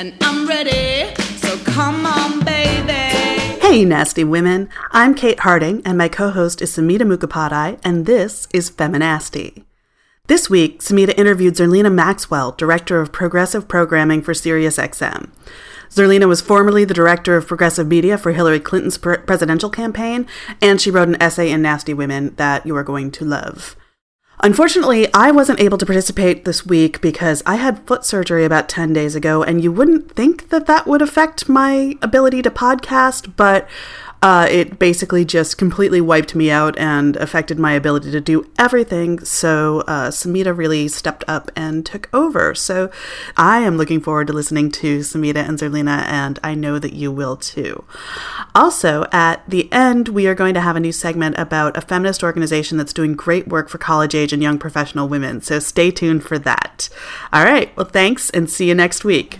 and I'm ready. So come on, baby. Hey, nasty women. I'm Kate Harding, and my co host is Samhita Mukhopadhyay, and this is Feminasty. This week, Samhita interviewed Zerlina Maxwell, Director of Progressive Programming for SiriusXM. Zerlina was formerly the Director of Progressive Media for Hillary Clinton's pre- presidential campaign, and she wrote an essay in Nasty Women that you are going to love. Unfortunately, I wasn't able to participate this week because I had foot surgery about 10 days ago, and you wouldn't think that that would affect my ability to podcast, but uh, it basically just completely wiped me out and affected my ability to do everything. So uh, Samhita really stepped up and took over. So I am looking forward to listening to Samhita and Zerlina, and I know that you will too. Also, at the end, we are going to have a new segment about a feminist organization that's doing great work for college age and young professional women. So stay tuned for that. All right. Well, thanks, and see you next week.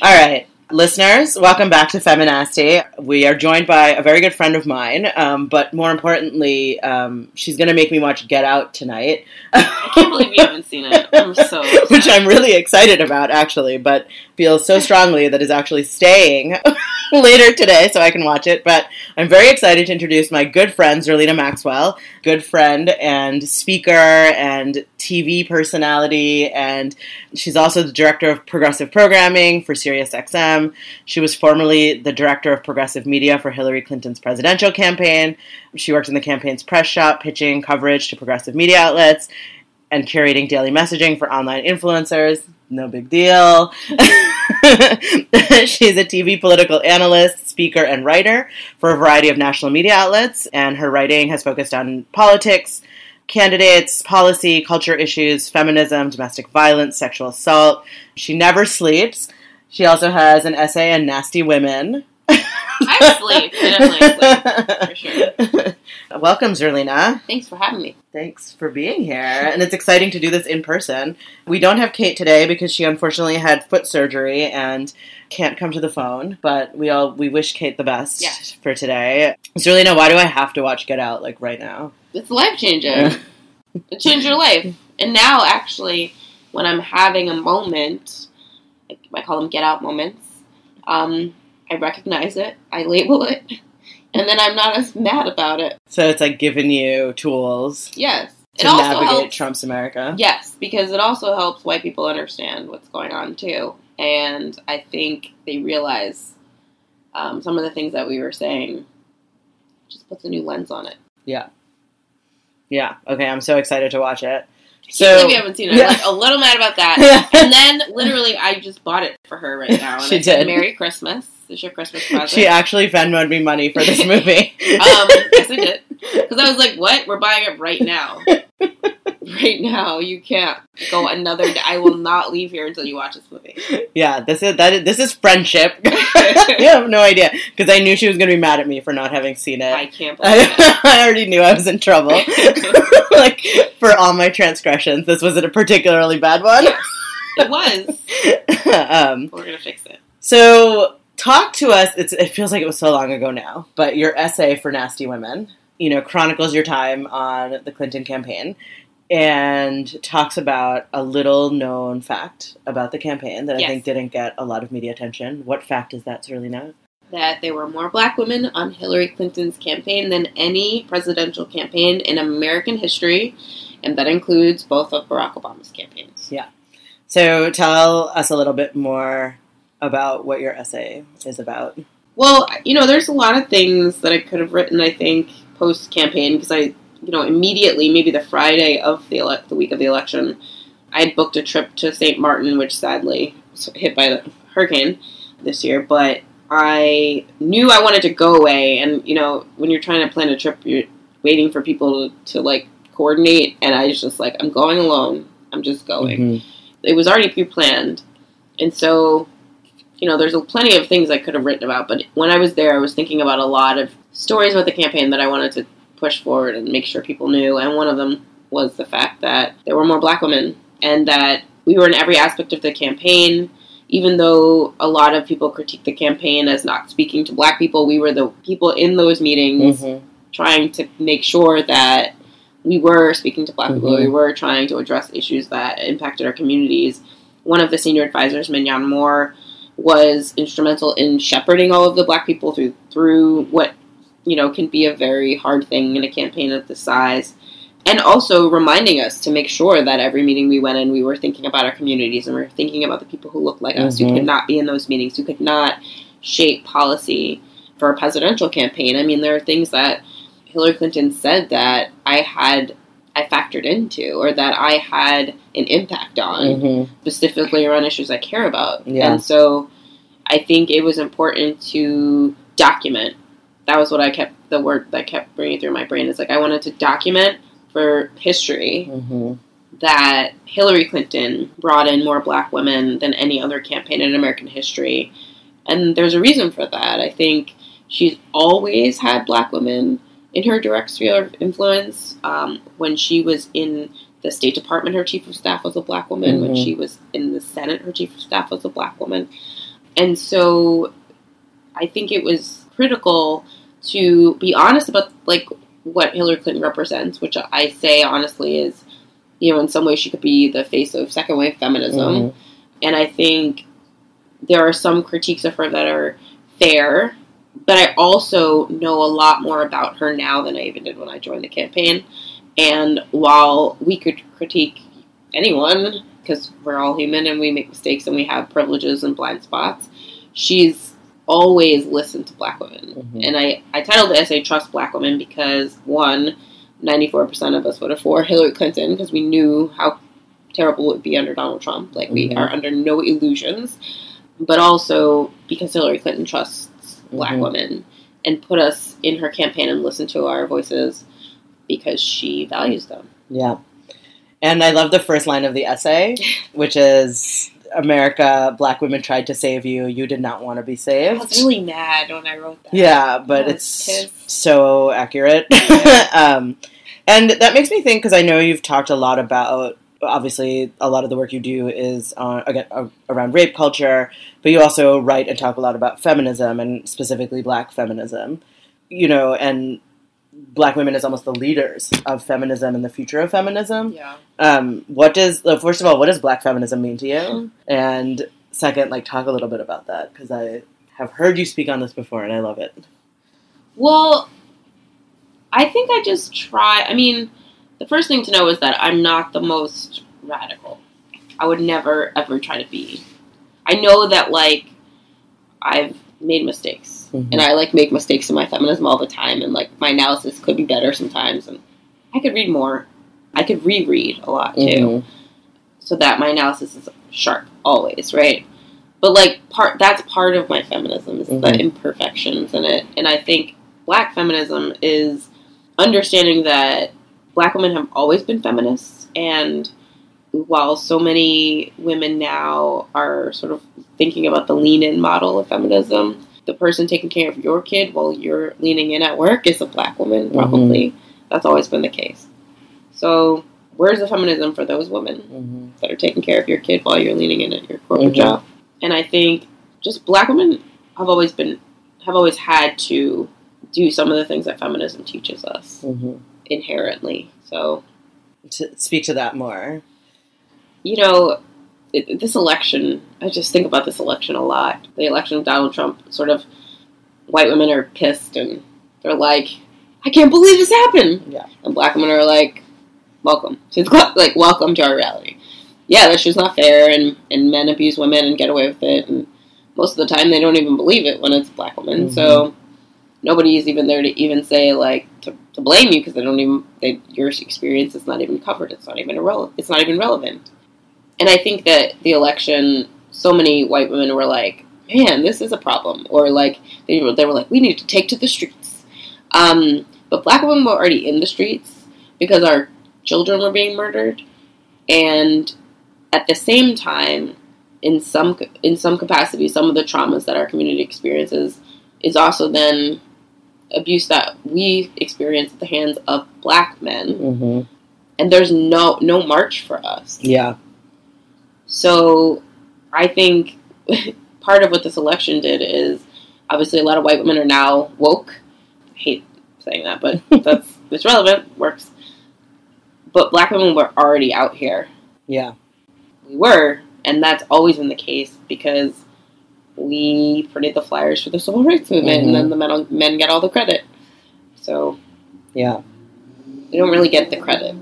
All right. Listeners, welcome back to Feminasty. We are joined by a very good friend of mine, um, but more importantly, um, she's going to make me watch Get Out tonight. I can't believe you haven't seen it. I'm so. Which I'm really excited about, actually, but feel so strongly that is actually staying later today so I can watch it. But I'm very excited to introduce my good friend, Zerlina Maxwell, good friend and speaker and TV personality, and she's also the director of progressive programming for SiriusXM. She was formerly the director of progressive media for Hillary Clinton's presidential campaign. She worked in the campaign's press shop, pitching coverage to progressive media outlets and curating daily messaging for online influencers. No big deal. She's a TV political analyst, speaker, and writer for a variety of national media outlets, and her writing has focused on politics, candidates, policy, culture issues, feminism, domestic violence, sexual assault. She never sleeps. She also has an essay on nasty women. I sleep. I definitely sleep. For sure. Welcome, Zerlina. Thanks for having me. Thanks for being here. And it's exciting to do this in person. We don't have Kate today because she unfortunately had foot surgery and can't come to the phone, but we all we wish Kate the best Yes. for today. Zerlina, why do I have to watch Get Out like right now? It's life changer. it changed your life. And now, actually, when I'm having a moment, I call them get out moments, um, I recognize it, I label it, and then I'm not as mad about it. So it's like giving you tools Yes. to it also navigate helps. Trump's America. Yes, because it also helps white people understand what's going on too, and I think they realize um, some of the things that we were saying just puts a new lens on it. Yeah. Yeah. Okay, I'm so excited to watch it. I So believe you haven't seen it. Yeah. I'm like a little mad about that. Yeah. And then literally, I just bought it for her right now. And She I said, did. Merry Christmas. This is your Christmas present. she actually Venmoed me money for this movie. um, yes, I did. Because I was like, what? We're buying it right now. right now. You can't go another day. I will not leave here until you watch this movie. Yeah, this is that. Is, this is friendship. you have no idea because I knew she was going to be mad at me for not having seen it. I can't believe. I, I already knew I was in trouble. like for all my transgressions, this wasn't a particularly bad one. It was. um, We're going to fix it. so talk to us. It's, it feels like it was so long ago now, but your essay for Nasty Women, you know, chronicles your time on the Clinton campaign and talks about a little known fact about the campaign that I think didn't get a lot of media attention. What fact is that, Zerlina? That there were more black women on Hillary Clinton's campaign than any presidential campaign in American history, and that includes both of Barack Obama's campaigns. Yeah. So tell us a little bit more about what your essay is about. Well, you know, there's a lot of things that I could have written, I think, post campaign, because I, you know, immediately, maybe the Friday of the, ele- the week of the election, I had booked a trip to St. Martin, which sadly was hit by the hurricane this year, but I knew I wanted to go away. And, you know, when you're trying to plan a trip, you're waiting for people to, to like, coordinate. And I was just like, I'm going alone. I'm just going Mhm. it was already pre-planned, and so you know there's plenty of things I could have written about. But when I was there, I was thinking about a lot of stories about the campaign that I wanted to push forward and make sure people knew. And one of them was the fact that there were more Black women, and that we were in every aspect of the campaign. Even though a lot of people critique the campaign as not speaking to Black people, we were the people in those meetings Mhm. trying to make sure that we were speaking to black people, Mhm. we were trying to address issues that impacted our communities. one of the senior advisors, Minyon Moore, was instrumental in shepherding all of the black people through through what you know can be a very hard thing in a campaign of this size and also reminding us to make sure that every meeting we went in we were thinking about our communities and we are thinking about the people who look like us who Mhm. could not be in those meetings who could not shape policy for a presidential campaign i mean there are things that hillary clinton said that i had i factored into or that i had an impact on Mhm. specifically around issues I care about. Yeah. And so I think it was important to document. That was what I kept, the word that kept bringing through my brain is like, I wanted to document for history Mhm. that Hillary Clinton brought in more black women than any other campaign in American history. And there's a reason for that. I think she's always had black women in her direct sphere of influence. Um, when she was in the State Department, her chief of staff was a black woman. When Mhm. she was in the Senate, her chief of staff was a black woman. And so I think it was critical to be honest about like what Hillary Clinton represents, which I say honestly is, you know, in some ways she could be the face of second wave feminism. Mhm. And I think there are some critiques of her that are fair, but I also know a lot more about her now than I even did when I joined the campaign. And while we could critique anyone, because we're all human and we make mistakes and we have privileges and blind spots, she's always listen to black women. Mhm. And I, I titled the essay Trust Black Women because, one, 94% of us voted for Hillary Clinton because we knew how terrible it would be under Donald Trump. Like, we Mhm. are under no illusions. But also because Hillary Clinton trusts black Mhm. women and put us in her campaign and listen to our voices because she values them. Yeah. And I love the first line of the essay, which is America, black women tried to save you. You did not want to be saved. I was really mad when I wrote that. Yeah, but it's pissed. so accurate. um, and that makes me think because I know you've talked a lot about. Obviously, a lot of the work you do is on, again around rape culture, but you also write and talk a lot about feminism and specifically Black feminism. You know, and Black women as almost the leaders of feminism and the future of feminism. Yeah. Um, what does uh, first of all, what does Black feminism mean to you? And second, like talk a little bit about that because I have heard you speak on this before and I love it. Well, I think I just try. I mean, the first thing to know is that I'm not the most radical. I would never ever try to be. I know that like I've made mistakes, Mhm. and I like make mistakes in my feminism all the time, and like my analysis could be better sometimes, and I could read more. I could reread a lot too Mhm. so that my analysis is sharp always, right? But like part that's part of my feminism is the Mhm. imperfections in it, and I think black feminism is understanding that black women have always been feminists, and while so many women now are sort of thinking about the lean in model of feminism, the person taking care of your kid while you're leaning in at work is a black woman, probably. That's always been the case. So, where's the feminism for those women? Mhm. that are taking care of your kid while you're leaning in at your corporate Mhm. job. And I think just black women have always been have always had to do some of the things that feminism teaches us Mhm. inherently. So, To speak to that more. You know, it, this election, I just think about this election a lot. The election of Donald Trump, sort of white women are pissed and they're like, I can't believe this happened. Yeah. And black women are like, welcome. to the- like, welcome to our reality. Yeah, that's just not fair, and, and men abuse women and get away with it, and most of the time they don't even believe it when it's a black woman. Mhm. So nobody is even there to even say like to, to blame you because they don't even they, your experience is not even covered. It's not even irrelevant. It's not even relevant. And I think that the election, so many white women were like, "Man, this is a problem," or like they were they were like, "We need to take to the streets." Um, but black women were already in the streets because our children were being murdered, and at the same time, in some in some capacity, some of the traumas that our community experiences is also then abuse that we experience at the hands of black men, hmm and there's no no march for us. Yeah. So I think part of what this election did is obviously a lot of white women are now woke. I hate saying that, but that's it's relevant, works. But black women were already out here. Yeah. We were, and that's always been the case because we printed the flyers for the civil rights movement, and then mm-hmm. the men, men get all the credit. So Yeah. we don't really get the credit,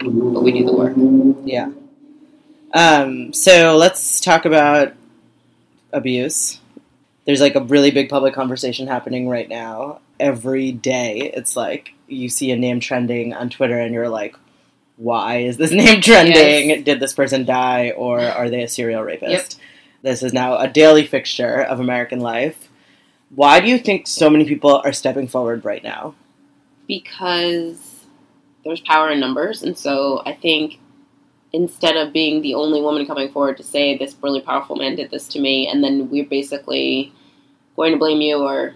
but we do the work. Yeah. Um, so let's talk about abuse. There's like a really big public conversation happening right now. Every day, it's like you see a name trending on Twitter, and you're like, "Why is this name trending? Yes. Did this person die, or are they a serial rapist?" Yep. This is now a daily fixture of American life. Why do you think so many people are stepping forward right now? because there's power in numbers, and so I think instead of being the only woman coming forward to say this really powerful man did this to me, and then we're basically going to blame you or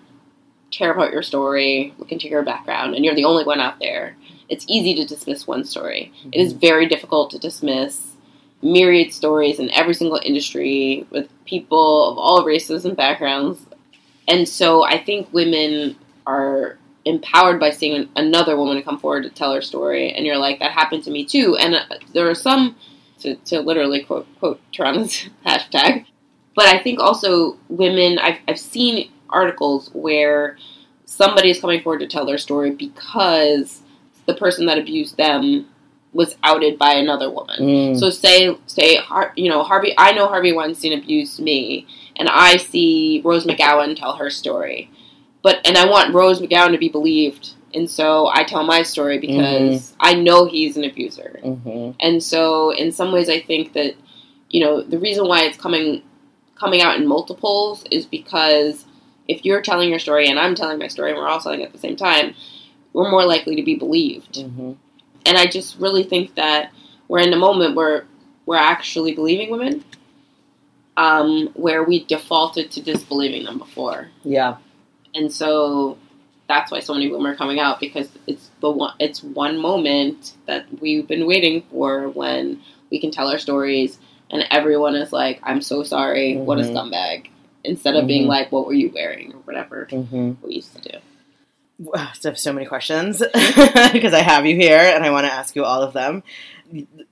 care about your story, look into your background, and you're the only one out there. It's easy to dismiss one story. It is mhm. very difficult to dismiss myriad stories in every single industry with people of all races and backgrounds. And so I think women are empowered by seeing another woman come forward to tell her story, and you're like, that happened to me too. And uh, there are some, to, to literally quote quote Tarana's hashtag, but I think also women. I've I've seen articles where somebody is coming forward to tell their story because the person that abused them was outed by another woman. Mm. So say say Har- you know Harvey. I know Harvey Weinstein abused me, and I see Rose McGowan tell her story, but and I want Rose McGowan to be believed, and so I tell my story because I know he's an abuser, hmm and so in some ways I think that you know the reason why it's coming coming out in multiples is because if you're telling your story and I'm telling my story and we're all telling it at the same time, we're more likely to be believed. Hmm and I just really think that we're in a moment where we're actually believing women, um, where we defaulted to disbelieving them before, Yeah. And so that's why so many women are coming out because it's the one it's one moment that we've been waiting for when we can tell our stories and everyone is like, "I'm so sorry, what a Mhm. scumbag," instead of being Mhm. like, "What were you wearing?" or whatever hmm we used to do. I have so many questions because I have you here and I want to ask you all of them.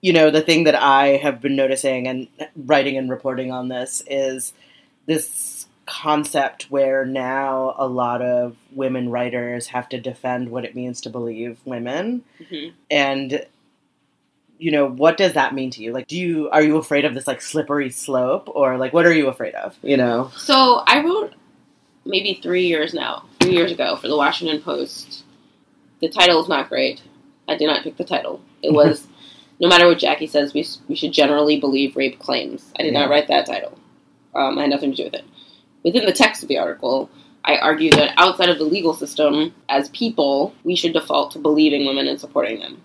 You know, the thing that I have been noticing and writing and reporting on this is this concept where now a lot of women writers have to defend what it means to believe women. Mhm. And you know, what does that mean to you? Like do you are you afraid of this like slippery slope or like what are you afraid of? You know? So I wrote maybe three years now, three years ago for the Washington Post. The title is not great. I did not pick the title. It was no matter what Jackie says, we we should generally believe rape claims. I did Yeah. not write that title. Um, I had nothing to do with it. Within the text of the article, I argue that outside of the legal system, as people, we should default to believing women and supporting them.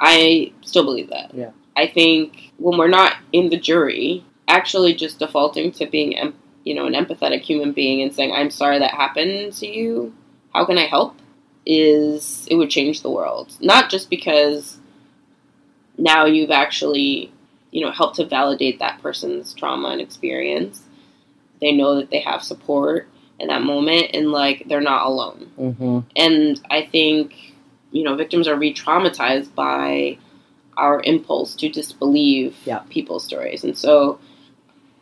I still believe that. Yeah. I think when we're not in the jury, actually just defaulting to being, you know, an empathetic human being and saying, "I'm sorry that happened to you. How can I help?" is it would change the world. Not just because now you've actually, you know, helped to validate that person's trauma and experience. They know that they have support in that moment and like they're not alone. Mm-hmm. And I think, you know, victims are re traumatized by our impulse to disbelieve Yeah. people's stories. And so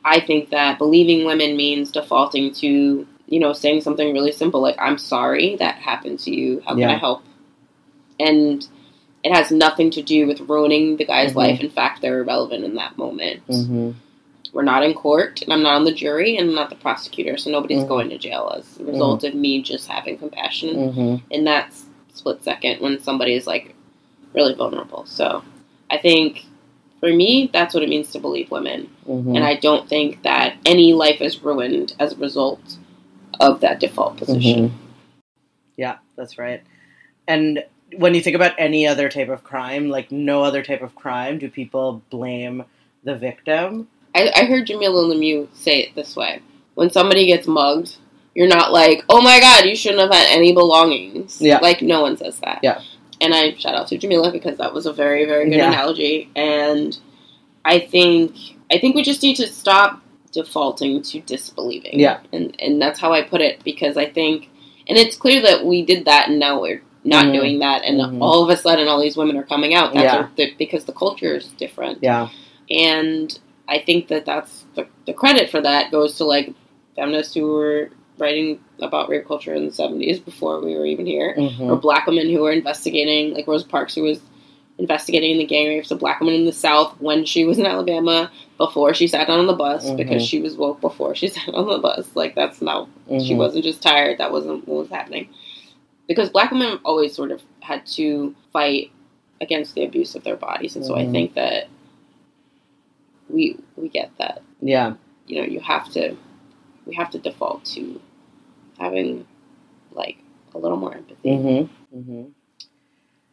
I think that believing women means defaulting to, you know, saying something really simple like, I'm sorry that happened to you. How can Yeah. I help? And it has nothing to do with ruining the guy's Mhm. life. In fact, they're irrelevant in that moment. Mm-hmm. We're not in court, and I'm not on the jury, and I'm not the prosecutor, so nobody's Mhm. going to jail as a result of me just having compassion Mm-hmm. in that split second when somebody is like really vulnerable. So I think for me, that's what it means to believe women. Mm-hmm. And I don't think that any life is ruined as a result of that default position. Mhm. Yeah, that's right. And when you think about any other type of crime, like no other type of crime, do people blame the victim? I, I heard Jamilah Lemieux say it this way when somebody gets mugged, you're not like, oh my god, you shouldn't have had any belongings. Yeah. Like, no one says that. Yeah. And I shout out to Jamilah because that was a very, very good Yeah. analogy. And I think I think we just need to stop defaulting to disbelieving. Yeah. And and that's how I put it because I think and it's clear that we did that and now we're not Mhm. doing that and Mhm. all of a sudden all these women are coming out. That's Yeah. because the culture is different. Yeah. And I think that that's the, the credit for that goes to like feminists who were writing about rape culture in the 70s before we were even here, Mhm. or black women who were investigating, like Rosa Parks, who was investigating the gang rapes of black women in the South when she was in Alabama before she sat down on the bus Mhm. because she was woke before she sat on the bus. Like, that's not, she Mhm. wasn't just tired, that wasn't what was happening. Because black women always sort of had to fight against the abuse of their bodies, and so I Mhm. think that we we get that Yeah. you know you have to we have to default to having like a little more empathy. Mm-hmm. Mm-hmm.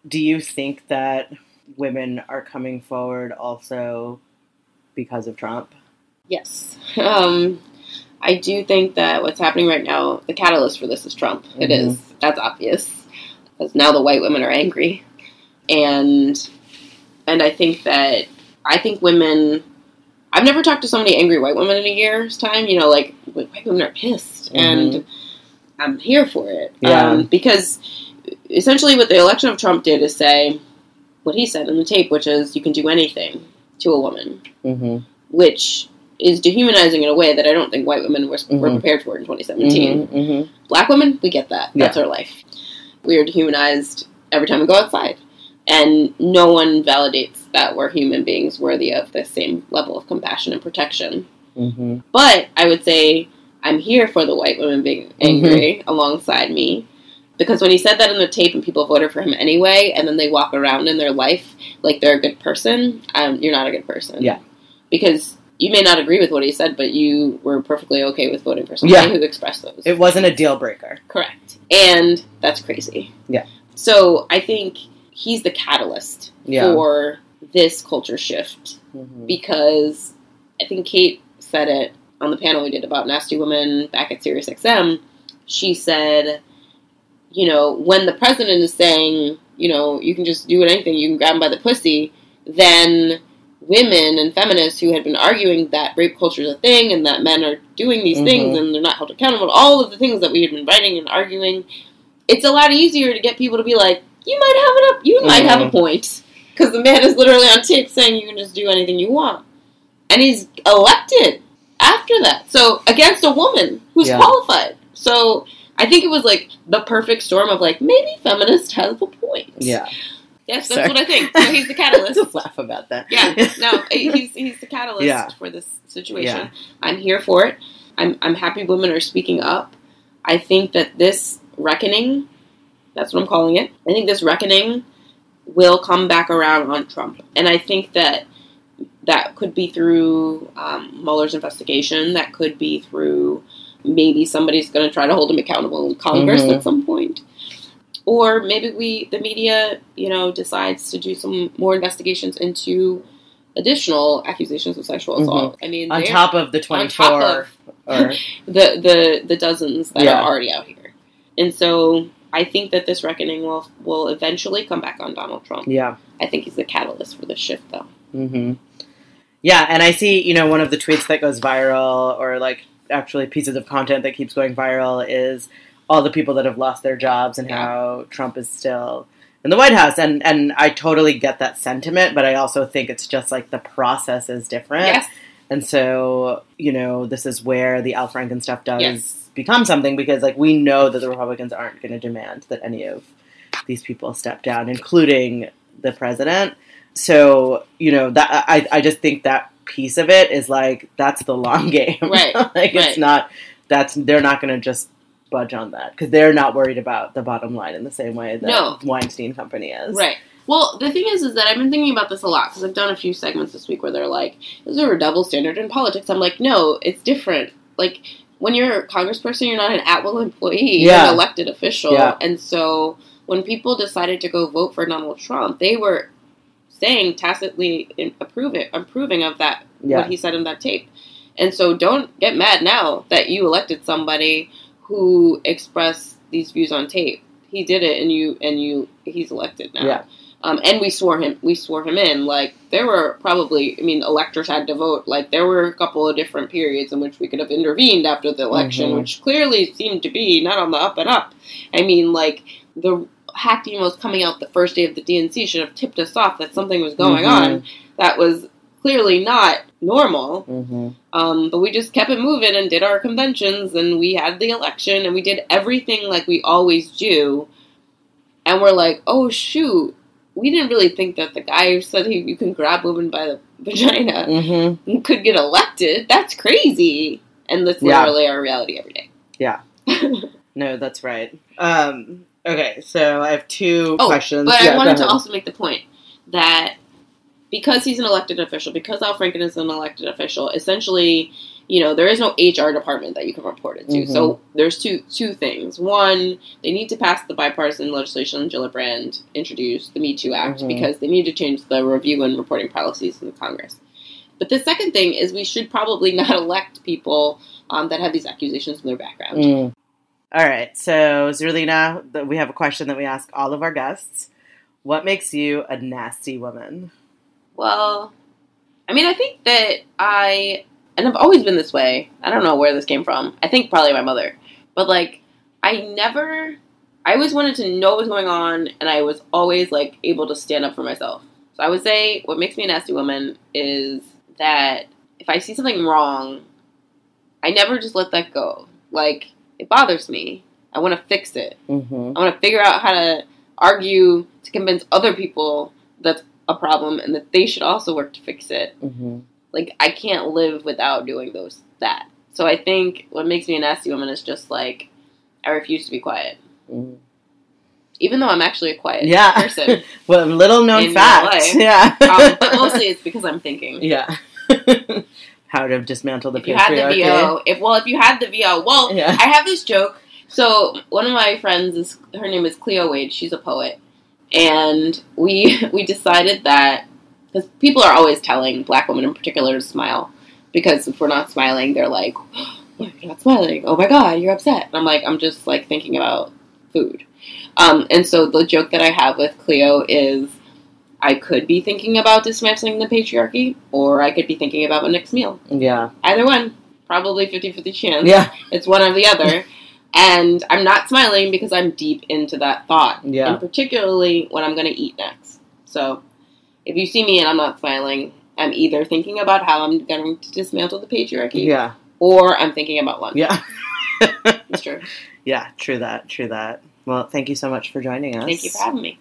Do you think that women are coming forward also because of Trump? Yes. Um, I do think that what's happening right now, the catalyst for this is Trump. It Mhm. is. That's obvious. Because now the white women are angry. And and I think that I think women I've never talked to so many angry white women in a year's time, you know, like white women are pissed and I'm here for it. Yeah. Um, because essentially what the election of Trump did is say what he said in the tape, which is you can do anything to a woman Mm-hmm. which is dehumanizing in a way that I don't think white women were, were Mhm. prepared for in 2017. Mm-hmm. Black women, we get that. That's our life. We are dehumanized every time we go outside. And no one validates that we're human beings worthy of the same level of compassion and protection. Mm-hmm. But I would say I'm here for the white women being angry alongside me. Because when he said that in the tape and people voted for him anyway, and then they walk around in their life like they're a good person, um, you're not a good person. Yeah. Because you may not agree with what he said, but you were perfectly okay with voting for somebody Yeah. who expressed those. It wasn't a deal breaker. Correct. And that's crazy. Yeah. So I think he's the catalyst Yeah. for this culture shift Mm-hmm. because I think Kate said it on the panel we did about nasty women back at SiriusXM. She said, you know, when the president is saying, you know, you can just do anything, you can grab him by the pussy, then women and feminists who had been arguing that rape culture is a thing and that men are doing these Mhm. things and they're not held accountable, all of the things that we had been writing and arguing, it's a lot easier to get people to be like, you might have it up, you might have a Mhm. point. Because the man is literally on tape saying you can just do anything you want. And he's elected after that. So, against a woman who's Yeah. qualified. So, I think it was like the perfect storm of like, maybe feminist has a point. Yeah. Yes, that's Sorry. what I think. So he's the catalyst. Just laugh about that. yeah, no, he's, he's the catalyst Yeah. for this situation. Yeah. I'm here for it. I'm, I'm happy women are speaking up. I think that this reckoning, that's what I'm calling it, I think this reckoning will come back around on Trump. And I think that that could be through um, Mueller's investigation, that could be through maybe somebody's going to try to hold him accountable in Congress Mhm. at some point. Or maybe we, the media, you know, decides to do some more investigations into additional accusations of sexual Mhm. assault. I mean, On top of the 24 of or the the the dozens that Yeah. are already out here. And so I think that this reckoning will will eventually come back on Donald Trump. yeah. I think he's the catalyst for the shift, though. hmm Yeah, and I see, you know, one of the tweets that goes viral, or like actually pieces of content that keeps going viral, is all the people that have lost their jobs and Yeah. how Trump is still in the White House. And and I totally get that sentiment, but I also think it's just like the process is different. Yes, And so, you know, this is where the Al Franken stuff does Yes. Become something because, like, we know that the Republicans aren't going to demand that any of these people step down, including the president. So, you know, that I, I just think that piece of it is like that's the long game, Right, like, right. it's not that's they're not going to just budge on that because they're not worried about the bottom line in the same way that No. Weinstein Company is. right. Well, the thing is, is that I've been thinking about this a lot because I've done a few segments this week where they're like, "Is there a double standard in politics?" I'm like, "No, it's different. Like when you're a congressperson, you're not an at-will employee. You're Yeah. an elected official. Yeah. And so when people decided to go vote for Donald Trump, they were saying tacitly in- approving approving of that Yeah. what he said in that tape. And so don't get mad now that you elected somebody who expressed these views on tape. He did it, and you and you he's elected now. Yeah. Um, and we swore him we swore him in. Like there were probably I mean electors had to vote. Like there were a couple of different periods in which we could have intervened after the election, Mhm. which clearly seemed to be not on the up and up. I mean like the hacked emails coming out the first day of the DNC should have tipped us off that something was going Mhm. on that was clearly not normal. hmm Um, but we just kept it moving and did our conventions and we had the election and we did everything like we always do. And we're like, oh shoot, we didn't really think that the guy who said he, you can grab women by the vagina hmm could get elected. That's crazy. And that's Yeah. literally our reality every day. Yeah. No, that's right. Um, okay, so I have two Oh, questions. But Yeah, I wanted to also make the point that because he's an elected official, because Al Franken is an elected official, essentially, you know, there is no HR department that you can report it to. Mhm. So there's two two things. One, they need to pass the bipartisan legislation Gillibrand introduced, the Me Too Act, Mhm. because they need to change the review and reporting policies in the Congress. But the second thing is we should probably not elect people um, that have these accusations in their background. Mm. All right, so Zerlina, th- we have a question that we ask all of our guests. What makes you a nasty woman? Well, I mean, I think that I, and I've always been this way. I don't know where this came from. I think probably my mother. But, like, I never, I always wanted to know what was going on, and I was always, like, able to stand up for myself. So I would say what makes me a nasty woman is that if I see something wrong, I never just let that go. Like, it bothers me. I want to fix it. Mm-hmm. I want to figure out how to argue to convince other people that's a problem and that they should also work to fix it. Mm-hmm. Like I can't live without doing those that. So I think what makes me a nasty woman is just like I refuse to be quiet, Mm-hmm. even though I'm actually a quiet Yeah. person. Well, little known fact. life. Yeah. um, but mostly it's because I'm thinking. yeah. How to dismantle the If you had the patriarchy. VO, if well, if you had the VO, well, Yeah. I have this joke. So one of my friends is her name is Cleo Wade. She's a poet, and we we decided that because people are always telling black women in particular to smile because if we're not smiling, they're like, oh, "You're not smiling. Oh my god, you're upset." And I'm like, I'm just like thinking about food. Um, and so the joke that I have with Cleo is. I could be thinking about dismantling the patriarchy, or I could be thinking about my next meal. Yeah. Either one, probably 50 50 chance. Yeah. It's one or the other. and I'm not smiling because I'm deep into that thought. Yeah. And particularly when I'm going to eat next. So if you see me and I'm not smiling, I'm either thinking about how I'm going to dismantle the patriarchy Yeah. or I'm thinking about lunch. Yeah. It's true. yeah. True that. True that. Well, thank you so much for joining us. Thank you for having me.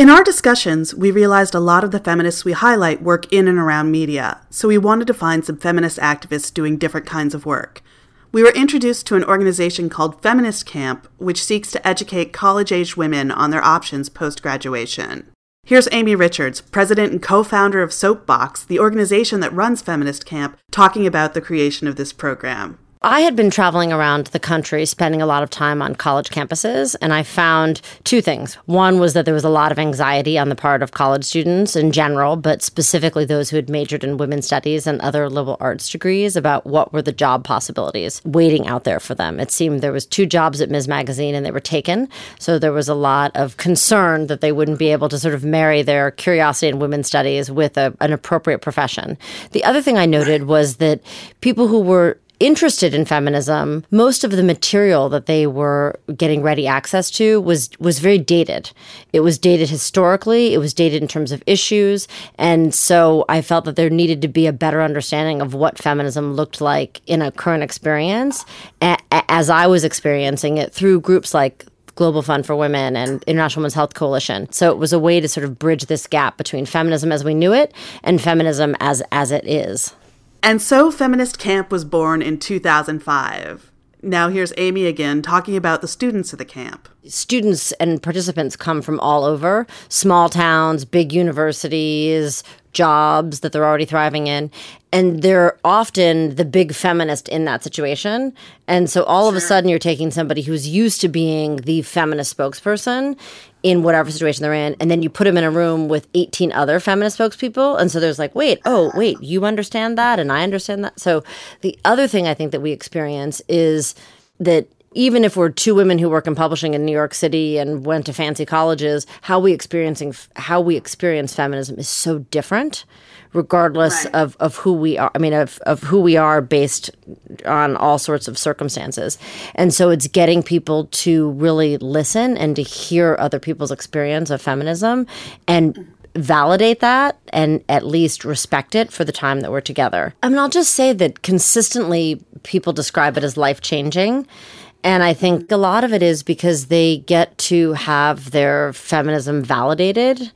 In our discussions, we realized a lot of the feminists we highlight work in and around media, so we wanted to find some feminist activists doing different kinds of work. We were introduced to an organization called Feminist Camp, which seeks to educate college aged women on their options post graduation. Here's Amy Richards, president and co founder of Soapbox, the organization that runs Feminist Camp, talking about the creation of this program. I had been traveling around the country, spending a lot of time on college campuses, and I found two things. One was that there was a lot of anxiety on the part of college students in general, but specifically those who had majored in women's studies and other liberal arts degrees about what were the job possibilities waiting out there for them. It seemed there was two jobs at Ms. Magazine and they were taken, so there was a lot of concern that they wouldn't be able to sort of marry their curiosity in women's studies with a, an appropriate profession. The other thing I noted was that people who were interested in feminism, most of the material that they were getting ready access to was was very dated. It was dated historically, it was dated in terms of issues, and so I felt that there needed to be a better understanding of what feminism looked like in a current experience a- as I was experiencing it through groups like Global Fund for Women and International Women's Health Coalition. So it was a way to sort of bridge this gap between feminism as we knew it and feminism as as it is. And so Feminist Camp was born in 2005. Now here's Amy again talking about the students of the camp. students and participants come from all over small towns, big universities, jobs that they're already thriving in. And they're often the big feminist in that situation. And so all of a sudden, you're taking somebody who's used to being the feminist spokesperson in whatever situation they're in. And then you put them in a room with 18 other feminist spokespeople. And so there's like, wait, oh, wait, you understand that. And I understand that. So the other thing I think that we experience is that even if we're two women who work in publishing in New York City and went to fancy colleges, how we experiencing how we experience feminism is so different regardless Right. of, of who we are. I mean, of, of who we are based on all sorts of circumstances. And so it's getting people to really listen and to hear other people's experience of feminism and validate that and at least respect it for the time that we're together. I mean, I'll just say that consistently people describe it as life changing. And I think mm-hmm. a lot of it is because they get to have their feminism validated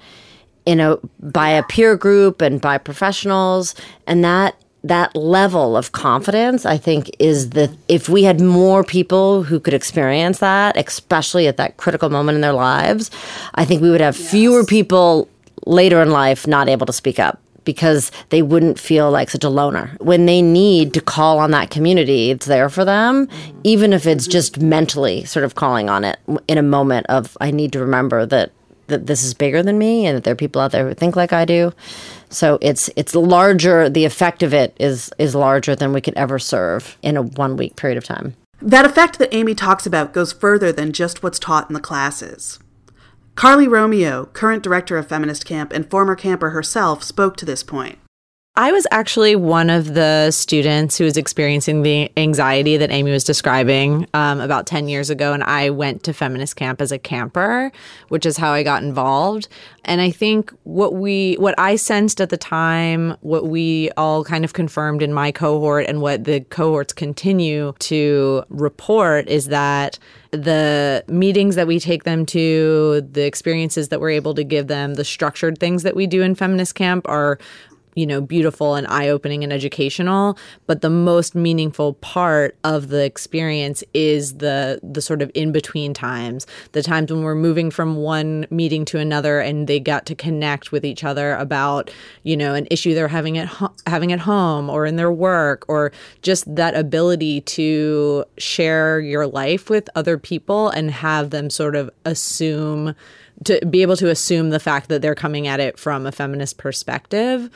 in a by a peer group and by professionals. And that that level of confidence i think is the mm-hmm. if we had more people who could experience that especially at that critical moment in their lives i think we would have fewer people later in life not able to speak up because they wouldn't feel like such a loner. When they need to call on that community, it's there for them, even if it's just mentally sort of calling on it in a moment of, I need to remember that that this is bigger than me and that there are people out there who think like I do. So it's it's larger. The effect of it is is larger than we could ever serve in a one week period of time. That effect that Amy talks about goes further than just what's taught in the classes. Carly Romeo, current director of Feminist Camp and former camper herself, spoke to this point. I was actually one of the students who was experiencing the anxiety that Amy was describing um, about 10 years ago. And I went to feminist camp as a camper, which is how I got involved. And I think what we, what I sensed at the time, what we all kind of confirmed in my cohort and what the cohorts continue to report is that the meetings that we take them to, the experiences that we're able to give them, the structured things that we do in feminist camp are you know, beautiful and eye opening and educational. But the most meaningful part of the experience is the the sort of in between times, the times when we're moving from one meeting to another, and they got to connect with each other about you know an issue they're having at ho- having at home or in their work, or just that ability to share your life with other people and have them sort of assume to be able to assume the fact that they're coming at it from a feminist perspective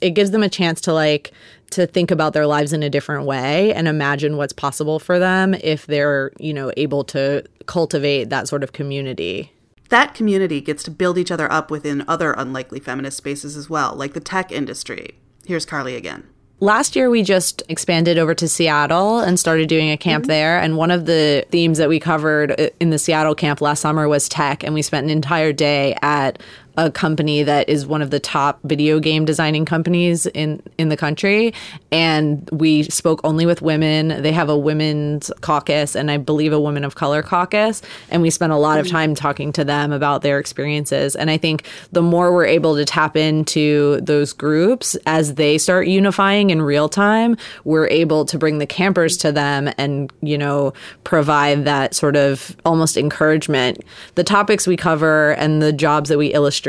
it gives them a chance to like to think about their lives in a different way and imagine what's possible for them if they're you know able to cultivate that sort of community That community gets to build each other up within other unlikely feminist spaces as well, like the tech industry. Here's Carly again. Last year, we just expanded over to Seattle and started doing a camp there. And one of the themes that we covered uh, in the Seattle camp last summer was tech. And we spent an entire day at a company that is one of the top video game designing companies in in the country. And we spoke only with women. They have a women's caucus and i believe a women of color caucus. And we spent a lot of time talking to them about their experiences. And i think the more we're able to tap into those groups as they start unifying in real time we're able to bring the campers to them and you know provide that sort of almost encouragement. The topics we cover and the jobs that we illustrate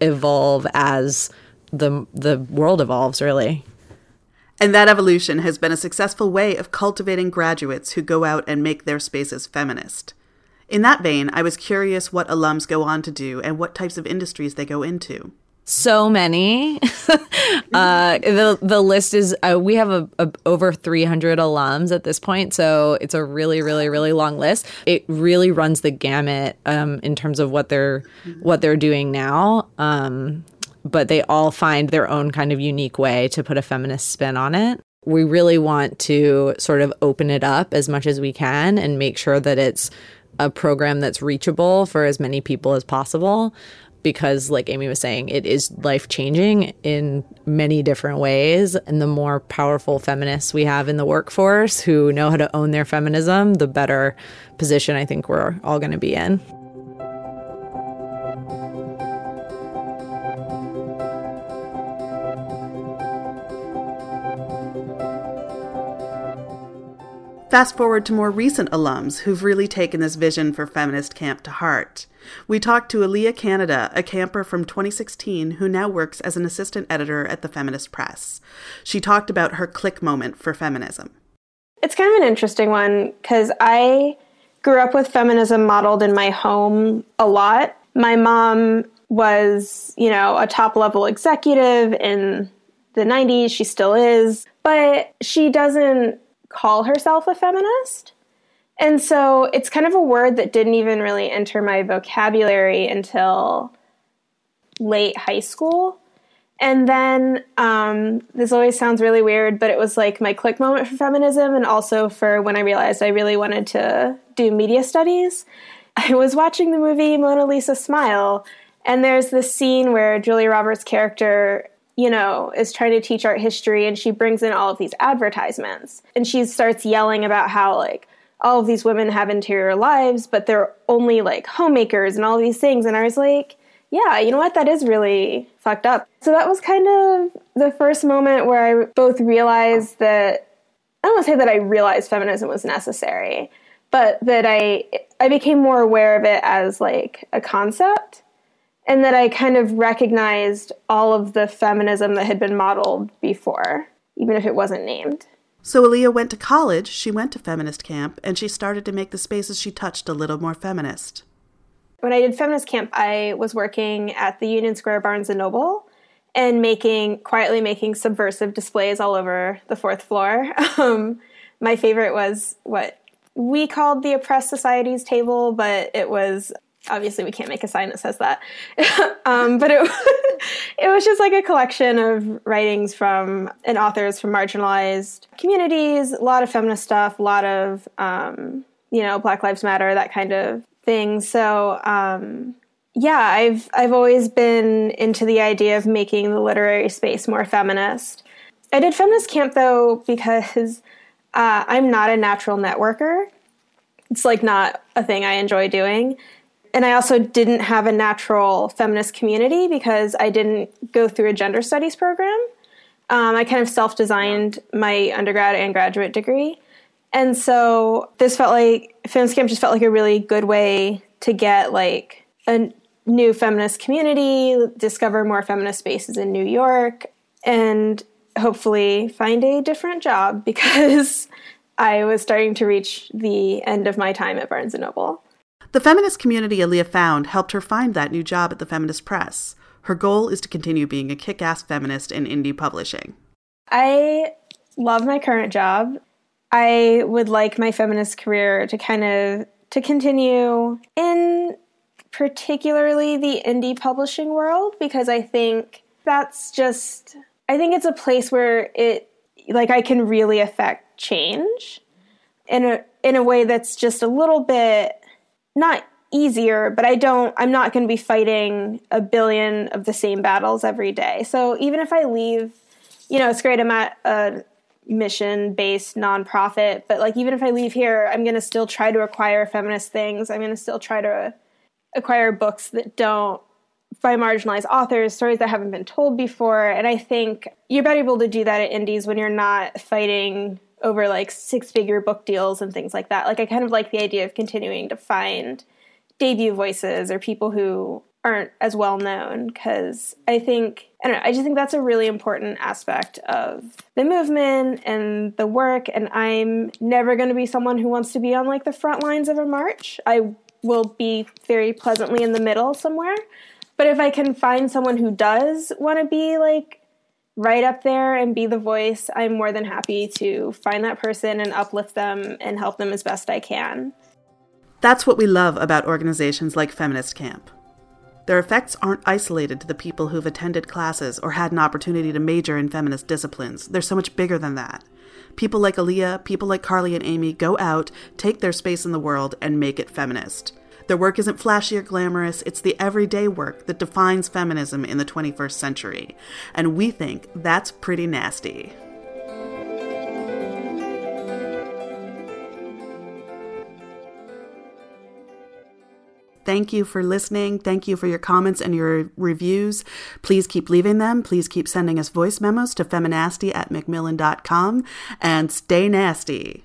evolve as the the world evolves really And that evolution has been a successful way of cultivating graduates who go out and make their spaces feminist. In that vein, I was curious what alums go on to do and what types of industries they go into. So many. Uh, the the list is uh, we have a, a, over 300 alums at this point so it's a really really really long list. It really runs the gamut um, in terms of what they're what they're doing now um, but they all find their own kind of unique way to put a feminist spin on it. We really want to sort of open it up as much as we can and make sure that it's a program that's reachable for as many people as possible because like amy was saying it is life changing in many different ways. And the more powerful feminists we have in the workforce who know how to own their feminism the better position i think we're all going to be in Fast forward to more recent alums who've really taken this vision for feminist camp to heart. We talked to Aaliyah Canada, a camper from 2016 who now works as an assistant editor at the Feminist Press. She talked about her click moment for feminism. It's kind of an interesting one because I grew up with feminism modeled in my home a lot. My mom was, you know, a top level executive in the 90s. She still is, but she doesn't call herself a feminist. And so it's kind of a word that didn't even really enter my vocabulary until late high school. And then um, this always sounds really weird, but it was like my click moment for feminism, and also for when I realized I really wanted to do media studies. I was watching the movie Mona Lisa Smile, and there's this scene where Julia Roberts' character, you know, is trying to teach art history, and she brings in all of these advertisements, and she starts yelling about how like all of these women have interior lives, but they're only like homemakers and all these things, and I was like yeah, you know what? That is really fucked up. So that was kind of the first moment where I both realized that I don't want to say that I realized feminism was necessary, but that I I became more aware of it as like a concept and that I kind of recognized all of the feminism that had been modeled before, even if it wasn't named. So Aaliyah went to college, she went to feminist camp, and she started to make the spaces she touched a little more feminist. When I did feminist camp, I was working at the Union Square Barnes and Noble and making quietly making subversive displays all over the fourth floor. Um, my favorite was what we called the oppressed society's table, but it was obviously we can't make a sign that says that. um, but it it was just like a collection of writings from and authors from marginalized communities, a lot of feminist stuff, a lot of um, you know Black Lives Matter, that kind of thing So um, yeah, I've I've always been into the idea of making the literary space more feminist. I did feminist camp though because uh, I'm not a natural networker. It's like not a thing I enjoy doing. And I also didn't have a natural feminist community because I didn't go through a gender studies program. Um, I kind of self designed my undergrad and graduate degree. And so this felt like Feminist Camp just felt like a really good way to get like a new feminist community, discover more feminist spaces in New York, and hopefully find a different job because I was starting to reach the end of my time at Barnes and Noble. The feminist community Aaliyah found helped her find that new job at the Feminist Press. Her goal is to continue being a kick ass feminist in indie publishing. I love my current job. I would like my feminist career to kind of to continue in particularly the indie publishing world because I think that's just I think it's a place where it like I can really affect change in a in a way that's just a little bit not easier, but I don't I'm not going to be fighting a billion of the same battles every day. So even if I leave, you know, it's great I'm at a mission based nonprofit. But like, even if I leave here, I'm going to still try to acquire feminist things. I'm going to still try to acquire books that don't by marginalized authors, stories that haven't been told before. And I think you're better able to do that at indies when you're not fighting over like six figure book deals and things like that. Like, I kind of like the idea of continuing to find debut voices or people who aren't as well known because I think I don't know, I just think that's a really important aspect of the movement and the work and I'm never going to be someone who wants to be on like the front lines of a march. I will be very pleasantly in the middle somewhere. But if I can find someone who does want to be like right up there and be the voice, I'm more than happy to find that person and uplift them and help them as best I can. That's what we love about organizations like Feminist Camp. Their effects aren't isolated to the people who've attended classes or had an opportunity to major in feminist disciplines. They're so much bigger than that. People like Aaliyah, people like Carly and Amy go out, take their space in the world, and make it feminist. Their work isn't flashy or glamorous, it's the everyday work that defines feminism in the 21st century. And we think that's pretty nasty. Thank you for listening. Thank you for your comments and your reviews. Please keep leaving them. Please keep sending us voice memos to feminasty at macmillan.com and stay nasty.